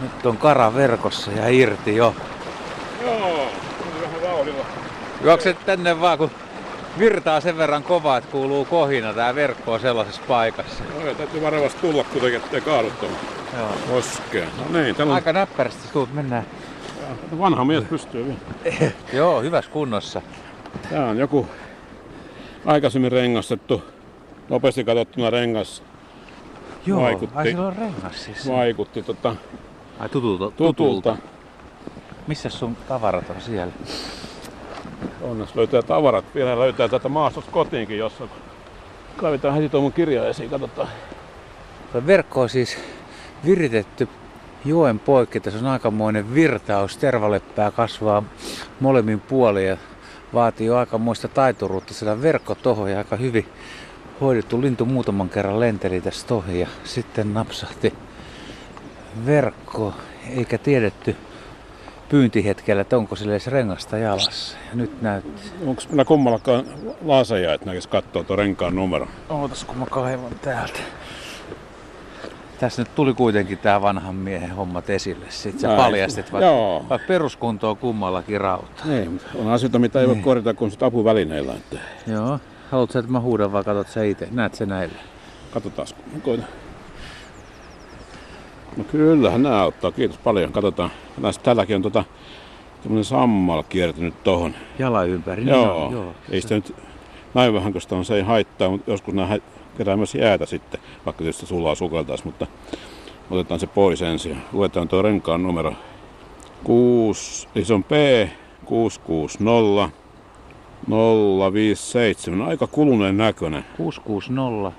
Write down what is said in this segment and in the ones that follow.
Nyt on kara verkossa ja irti jo. Joo, vähän vauhdilla. Juokset tänne vaan, kun virtaa sen verran kovaa, että kuuluu kohina. Tää verkko on sellaisessa paikassa. No, täytyy varovasti tulla kuitenkin, ettei kaadu tuohon Joo. koskeen. No niin, on Aika näppärästi tuut mennään. vanha mies pystyy vielä. Joo, hyvässä kunnossa. Tää on joku aikaisemmin rengastettu, nopeasti katsottuna rengas Joo, Vaikutti. ai on rengas siis. vaikutti tota, Ai tutulta. tutulta. Missä sun tavarat on siellä? Onneksi löytää tavarat. Vielä löytää tätä maastosta kotiinkin jossain. Kaivetaan heti tuon mun kirja esiin, katsotaan. Tuo verkko on siis viritetty joen poikki. Tässä on aikamoinen virtaus. Tervaleppää kasvaa molemmin puolin ja vaatii jo aikamoista taituruutta saada verkko tohon ja aika hyvin hoidettu lintu muutaman kerran lenteli tässä tohi ja sitten napsahti verkko eikä tiedetty pyyntihetkellä, että onko sille edes rengasta jalassa. Ja nyt näyttää. Onko meillä kummallakaan laaseja, että näkisi katsoa tuon renkaan numero? Ootas kun mä kaivan täältä. Tässä nyt tuli kuitenkin tää vanhan miehen hommat esille. Sitten sä Näin. paljastit, vaikka, Joo. vaikka peruskunto on kummallakin rauta. Niin, mutta on asioita, mitä ei voi Niin. korjata kuin sit apuvälineillä. Että Joo. Haluatko että mä huudan vai katsot sä itse? Näet se näillä? katsotaan. No kyllähän nämä auttaa, kiitos paljon. Katsotaan. Näistä tälläkin on tota, tämmönen sammal kiertynyt tohon. Jalan ympäri. niin Joo, joo. ei sitä nyt näin vähän, sitä on, se ei haittaa, mutta joskus nämä kerää myös jäätä sitten, vaikka tietysti sulaa sukeltaisi, mutta otetaan se pois ensin. Luetaan tuo renkaan numero 6, eli se on P 660 057, aika kuluneen näköinen. 660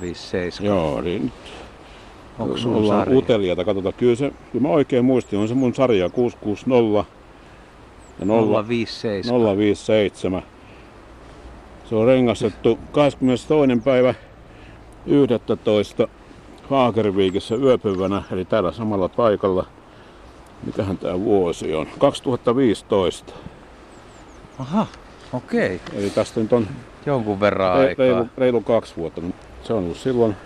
057. Joo, niin Onko sulla ollaan sarja? uteliaita, katsotaan. Kyllä se, kyllä mä oikein muistin, on se mun sarja 660 ja 0, 057. 057. Se on rengastettu 22. päivä 11. Haakerviikissä yöpyvänä, eli täällä samalla paikalla. Mikähän tämä vuosi on? 2015. Aha, okei. Eli tästä nyt on Jonkun verran re- aikaa. reilu, reilu kaksi vuotta. Se on ollut silloin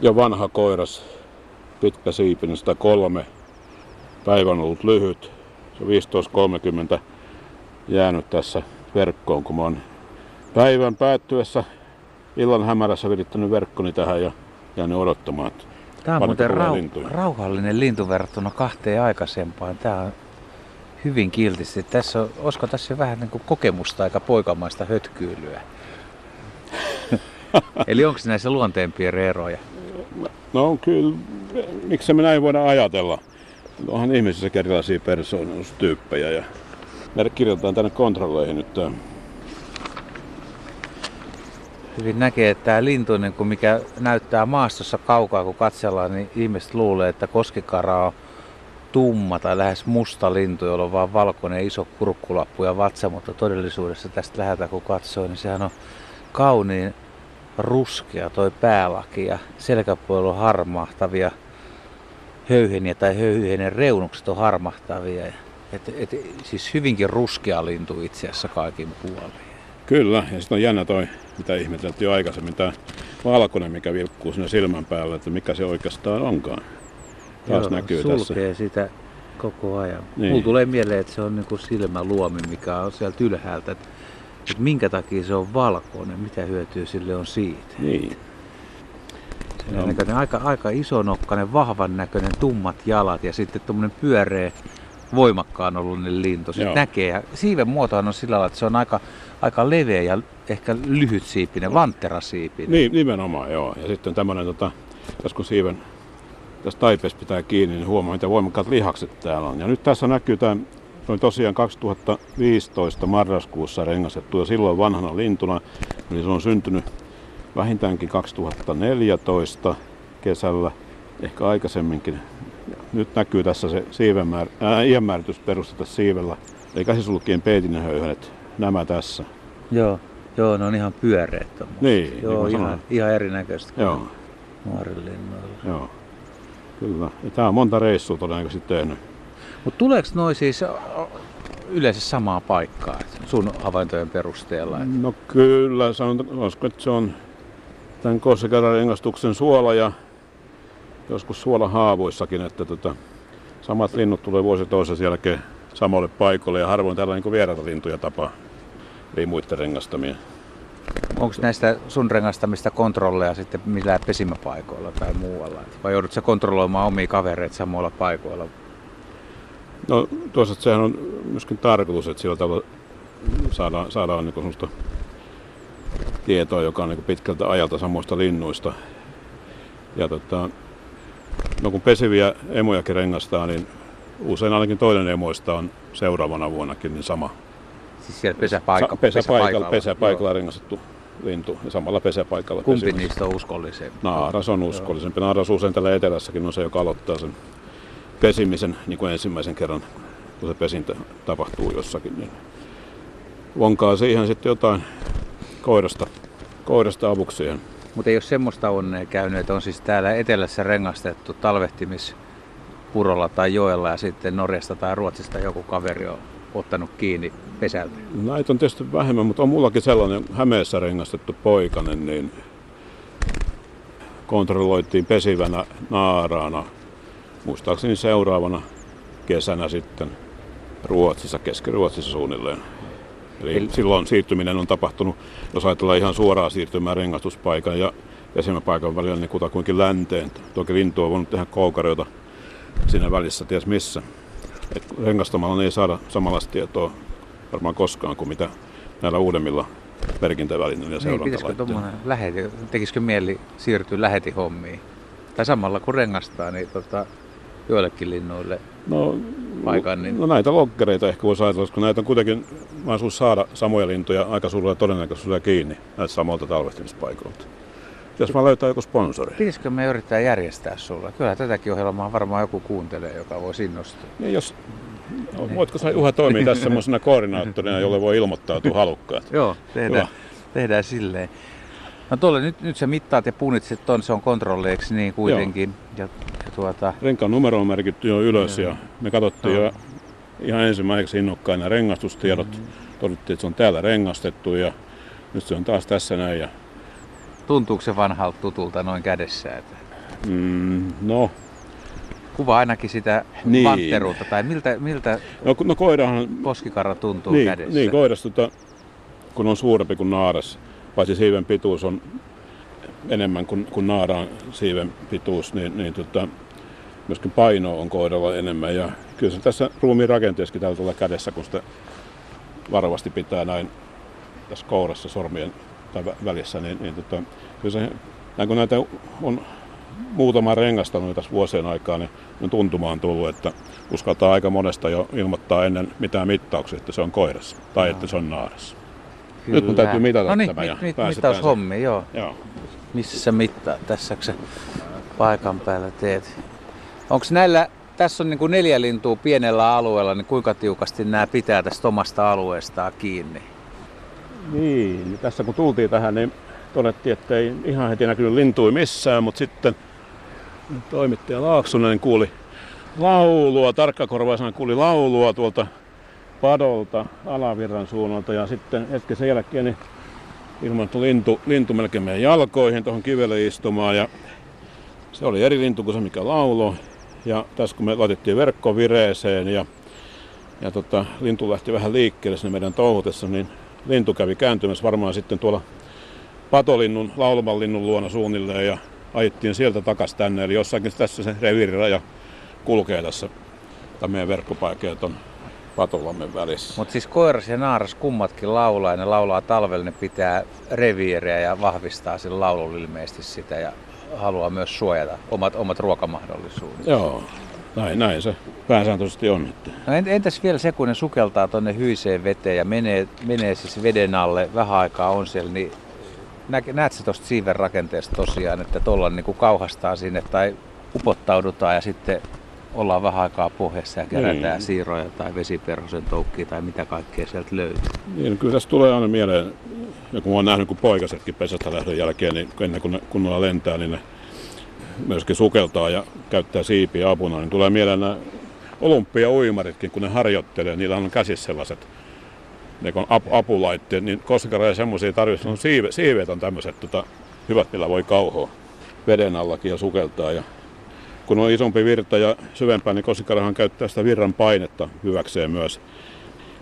jo vanha koiras, pitkä siipinen, 103. Päivä on ollut lyhyt. Se on 15.30 jäänyt tässä verkkoon, kun mä oon päivän päättyessä illan hämärässä virittänyt verkkoni tähän ja jäänyt odottamaan. Tämä on muuten rau- lintuja. rauhallinen lintu verrattuna kahteen aikaisempaan. Tämä on hyvin kiltisti. Tässä on, olisiko tässä vähän niin kuin kokemusta aika poikamaista hötkyylyä? Eli onko näissä luonteenpiirre eroja? No kyllä, miksi me näin voida ajatella? Onhan ihmisissä erilaisia persoonallisuustyyppejä ja me kirjoitetaan tänne kontrolleihin nyt. Hyvin näkee, että tämä lintu, niin kuin mikä näyttää maastossa kaukaa, kun katsellaan, niin ihmiset luulee, että koskikara on tumma tai lähes musta lintu, jolla on vaan valkoinen iso kurkkulappu ja vatsa, mutta todellisuudessa tästä läheltä kun katsoo, niin sehän on kauniin ruskea toi päälaki ja selkäpuolella on harmahtavia höyheniä tai höyhenen reunukset on harmahtavia. Et, et, siis hyvinkin ruskea lintu itse asiassa kaikin puolin. Kyllä, ja sitten on jännä toi, mitä ihmeteltiin jo aikaisemmin, tämä valkoinen, mikä vilkkuu siinä silmän päällä, että mikä se oikeastaan onkaan. Taas Joo, näkyy sulkee tässä. sitä koko ajan. Niin. Niin. Mulla tulee mieleen, että se on niinku silmäluomi, mikä on sieltä ylhäältä. Että et minkä takia se on valkoinen, mitä hyötyä sille on siitä. Niin. Sen Joo. näköinen, aika, aika isonokkainen, vahvan näköinen, tummat jalat ja sitten tuommoinen pyöreä, voimakkaan olullinen lintu. Sitten Joo. näkee. Ja siiven muotohan on sillä lailla, että se on aika, aika leveä ja ehkä lyhyt siipinen, vantterasiipinen. niin, nimenomaan joo. Ja sitten tämmöinen, tota, tässä kun siiven tässä taipeessa pitää kiinni, niin huomaa, mitä voimakkaat lihakset täällä on. Ja nyt tässä näkyy tämä Noin tosiaan 2015 marraskuussa rengastettu ja silloin vanhana lintuna. Eli se on syntynyt vähintäänkin 2014 kesällä, ehkä aikaisemminkin. Nyt näkyy tässä se siivenmäär, ää, iänmääritysperuste tässä siivellä. Eli käsisulkien peitinhöyhenet, nämä tässä. Joo, joo, ne on ihan pyöreät tommoset. Niin, niin Joo, kuin ihan, ihan erinäköistä kuin Joo, nuorilinnoilla. joo. Kyllä. Ja tämä on monta reissua todennäköisesti tehnyt. Mutta tuleeko noi siis yleensä samaan paikkaan sun havaintojen perusteella? No kyllä, sanotaanko, että se on tämän kossikaran rengastuksen suola ja joskus suolahaavoissakin, että tota, samat linnut tulee vuosi toisensa jälkeen samalle paikalle ja harvoin täällä niin vieraita lintuja tapaa, ei muiden rengastamia. Onko näistä sun rengastamista kontrolleja sitten millään pesimäpaikoilla tai muualla? Vai joudutko kontrolloimaan omia kavereita samoilla paikoilla? No tuossa sehän on myöskin tarkoitus, että sillä tavalla saadaan, saadaan niin sellaista tietoa, joka on niin pitkältä ajalta samoista linnuista. Ja tota, no kun pesiviä emojakin rengastaa, niin usein ainakin toinen emoista on seuraavana vuonnakin niin sama. Siis siellä pesäpaikka, Sa- pesäpaikalla, pesäpaikalla, pesäpaikalla rengastettu lintu ja samalla pesäpaikalla Kumpi pesimässä. niistä on uskollisempi? Naaras on uskollisempi. Naaras usein täällä etelässäkin on se, joka aloittaa sen pesimisen niin kuin ensimmäisen kerran, kun se pesintä tapahtuu jossakin. Niin vonkaa siihen sitten jotain koirasta, koirasta avuksi siihen. Mutta ei ole semmoista onnea käynyt, että on siis täällä etelässä rengastettu talvehtimispurolla tai joella ja sitten Norjasta tai Ruotsista joku kaveri on ottanut kiinni pesältä. Näitä on tietysti vähemmän, mutta on mullakin sellainen Hämeessä rengastettu poikanen, niin kontrolloitiin pesivänä naaraana, muistaakseni seuraavana kesänä sitten Ruotsissa, Keski-Ruotsissa suunnilleen. Eli, Eli silloin siirtyminen on tapahtunut, jos ajatellaan ihan suoraa siirtymää rengastuspaikan ja pesimäpaikan välillä, niin kutakuinkin länteen. Toki lintu on voinut tehdä koukareita siinä välissä, ties missä. Et rengastamalla ei saada samanlaista tietoa varmaan koskaan kuin mitä näillä uudemmilla merkintävälineillä ja Niin, pitäisikö tuommoinen läheti, tekisikö mieli siirtyä lähetihommiin? Tai samalla kun rengastaa, niin tota, joillekin linnuille No, paikan, niin- no näitä lokkereita ehkä voisi ajatella, koska näitä on kuitenkin mahdollisuus saada samoja lintuja aika suurella todennäköisyydellä kiinni näitä samoilta talvehtimispaikoilta. Jos vaan löytää joku sponsori. pitäisikö me yrittää järjestää sulla? Kyllä tätäkin ohjelmaa varmaan joku kuuntelee, joka voi innostua. Niin jos, voitko sä Juha toimia tässä semmoisena koordinaattorina, jolle voi ilmoittautua halukkaat? Joo, tehdään, Hyvä. tehdään silleen. No tuolle nyt, nyt sä mittaat ja punnitset ton, se on kontrolleiksi niin kuitenkin. Ja, ja tuota, Renkaan numero on merkitty jo ylös Joo. ja me katsottiin Joo. jo ihan ensimmäiseksi innokkaina rengastustiedot. Mm-hmm. Todettiin, että se on täällä rengastettu ja nyt se on taas tässä näin. Ja, tuntuuko se vanhalta tutulta noin kädessä? Että mm, no, kuva ainakin sitä Niin. vantteruutta, tai miltä, miltä no, no koirahan poskikarra tuntuu niin, kädessä? Niin, koiras, tota, kun on suurempi kuin naaras, paitsi siiven pituus on enemmän kuin, kuin naaraan siiven pituus, niin, niin tota, myöskin paino on koiralla enemmän. Ja kyllä se tässä ruumiin rakenteessakin täytyy olla kädessä, kun sitä varovasti pitää näin tässä kourassa sormien tai vä- välissä, niin, niin tota, kyllä se, näin kun näitä on muutama rengastanut tässä vuosien aikaa, niin on tuntumaan tullut, että uskaltaa aika monesta jo ilmoittaa ennen mitään mittauksia, että se on koirassa tai että se on naarassa. Nyt mun täytyy mitata no niin, tämä ja mit, mit, pääsetään mittaushommi, joo. Joo. Missä sä mittaat? Tässä sä paikan päällä teet. Onko näillä, tässä on niin kuin neljä lintua pienellä alueella, niin kuinka tiukasti nämä pitää tästä omasta alueestaan kiinni? Niin, niin tässä kun tultiin tähän, niin todettiin, että ei ihan heti näkynyt lintui missään, mutta sitten toimittaja Laaksonen kuuli laulua, tarkkakorvaisena kuuli laulua tuolta padolta alavirran suunnalta ja sitten hetken sen jälkeen niin ilmaantui lintu, lintu melkein meidän jalkoihin tuohon kivelle istumaan ja se oli eri lintu kuin se mikä laulo. Ja tässä kun me laitettiin verkko vireeseen ja, ja tota, lintu lähti vähän liikkeelle sinne meidän touhutessa, niin lintu kävi kääntymässä varmaan sitten tuolla patolinnun, laulavan linnun luona suunnilleen ja ajettiin sieltä takas tänne. Eli jossakin tässä se reviiriraja kulkee tässä tämä meidän verkkopaikka on patolammen välissä. Mutta siis koiras ja naaras kummatkin laulaa ja ne laulaa talvella, ne pitää reviiriä ja vahvistaa sillä laululla ilmeisesti sitä ja haluaa myös suojata omat, omat ruokamahdollisuudet. Joo, näin, näin se pääsääntöisesti on. Että No en- entäs vielä se, kun ne sukeltaa tuonne hyiseen veteen ja menee, menee siis veden alle, vähän aikaa on siellä, niin nä, näet sä tuosta siiven rakenteesta tosiaan, että tuolla niin kuin kauhastaa sinne tai upottaudutaan ja sitten ollaan vähän aikaa pohjassa ja kerätään Niin. siiroja tai vesiperhosen toukkia tai mitä kaikkea sieltä löytyy. niin, kyllä tässä tulee aina mieleen, ja kun mä oon nähnyt, kun poikasetkin pesästä lähdön jälkeen, niin ennen kuin ne kunnolla lentää, niin ne myöskin sukeltaa ja käyttää siipiä apuna, niin tulee mieleen nämä olympia-uimaritkin, kun ne harjoittelee, niillä on käsissä sellaiset ne kun ap- apulaitteet, niin koskara ja semmoisia tarvitsisi. No siive, siivet on tämmöiset tota, hyvät, millä voi kauhoa veden allakin ja sukeltaa. Ja kun on isompi virta ja syvempää, niin kosikarahan käyttää sitä virran painetta hyväkseen myös.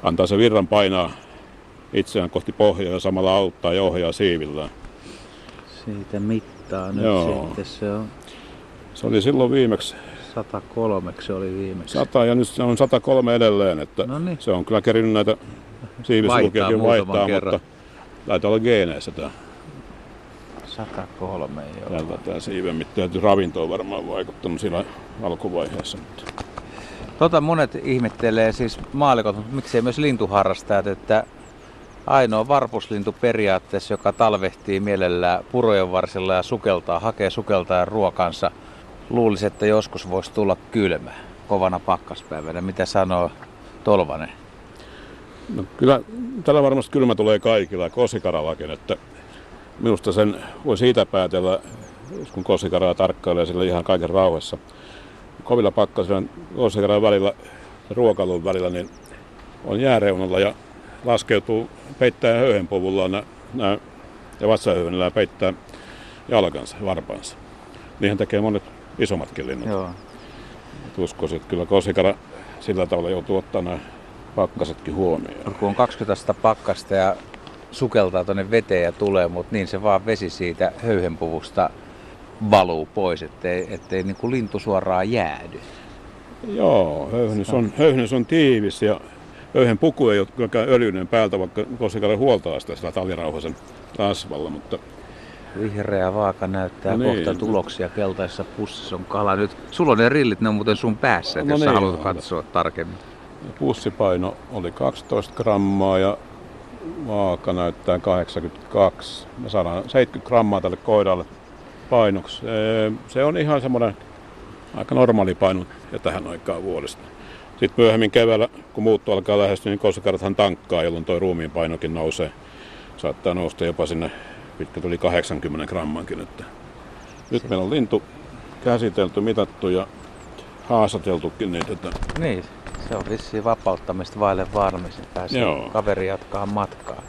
Antaa se virran painaa itseään kohti pohjaa ja samalla auttaa ja ohjaa siivillään. Siitä mittaa nyt Joo. sitten. Se on Se oli silloin viimeksi 103 se oli viimeksi. 100 ja nyt se on 103 edelleen, että No niin. se on kyllä kerinyt näitä siivisulkiakin Vaihtaa vaihtaa, mutta taitaa olla geeneissä tämä. 103 joo. Täältä tämä siiven mitta. ravinto on varmaan vaikuttanut siinä alkuvaiheessa. Mutta Tota monet ihmettelee siis maalikot, mutta miksei myös lintuharrastajat, että ainoa varpuslintu periaatteessa, joka talvehtii mielellään purojen varsilla ja sukeltaa, hakee sukeltajan ruokansa, luulisi, että joskus voisi tulla kylmä kovana pakkaspäivänä. Mitä sanoo Tolvanen? No, kyllä tällä varmasti kylmä tulee kaikilla, kosikarallakin, että minusta sen voi siitä päätellä, kun kosikaraa tarkkailee sillä ihan kaiken rauhassa. Kovilla pakkasilla kosikaran välillä, ruokailun välillä, niin on jääreunalla ja laskeutuu, peittää höyhenpuvullaan nä, nä, ja vatsahöyhenillä peittää jalkansa, varpaansa. Niinhän tekee monet isommatkin linnut. Joo. Uskoisin, että kyllä kosikara sillä tavalla joutuu ottaa nämä pakkasetkin huomioon. Kun on 20 astetta pakkasta ja sukeltaa tuonne veteen ja tulee, mutta niin se vaan vesi siitä höyhenpuvusta valuu pois, ettei, ettei niin kuin lintu suoraan jäädy. Joo, höyhennys on, höyhennys on tiivis ja höyhen puku ei ole kylläkään öljyinen päältä, vaikka kosikara huoltaa sitä sillä talvirauhasen rasvalla, mutta Vihreä vaaka näyttää No niin. kohta tuloksia. Keltaisessa pussissa on kala. Nyt sulla on ne rillit, ne on muuten sun päässä, No jos niin, haluat katsoa tarkemmin. pussipaino oli 12 grammaa ja vaaka näyttää 82. Me saadaan 70 grammaa tälle koiralle painoksi. Se on ihan semmoinen aika normaali paino ja tähän aikaan vuodesta. Sitten myöhemmin keväällä, kun muutto alkaa lähestyä, niin kosikarathan tankkaa, jolloin tuo ruumiin painokin nousee. Saattaa nousta jopa sinne pitkä tuli 80 grammankin. Että nyt meillä on lintu käsitelty, mitattu ja haastateltukin, niin tätä Niin, se on vissiin vapauttamista vaille varmasti. Pääsee Joo. kaveri jatkaa matkaa.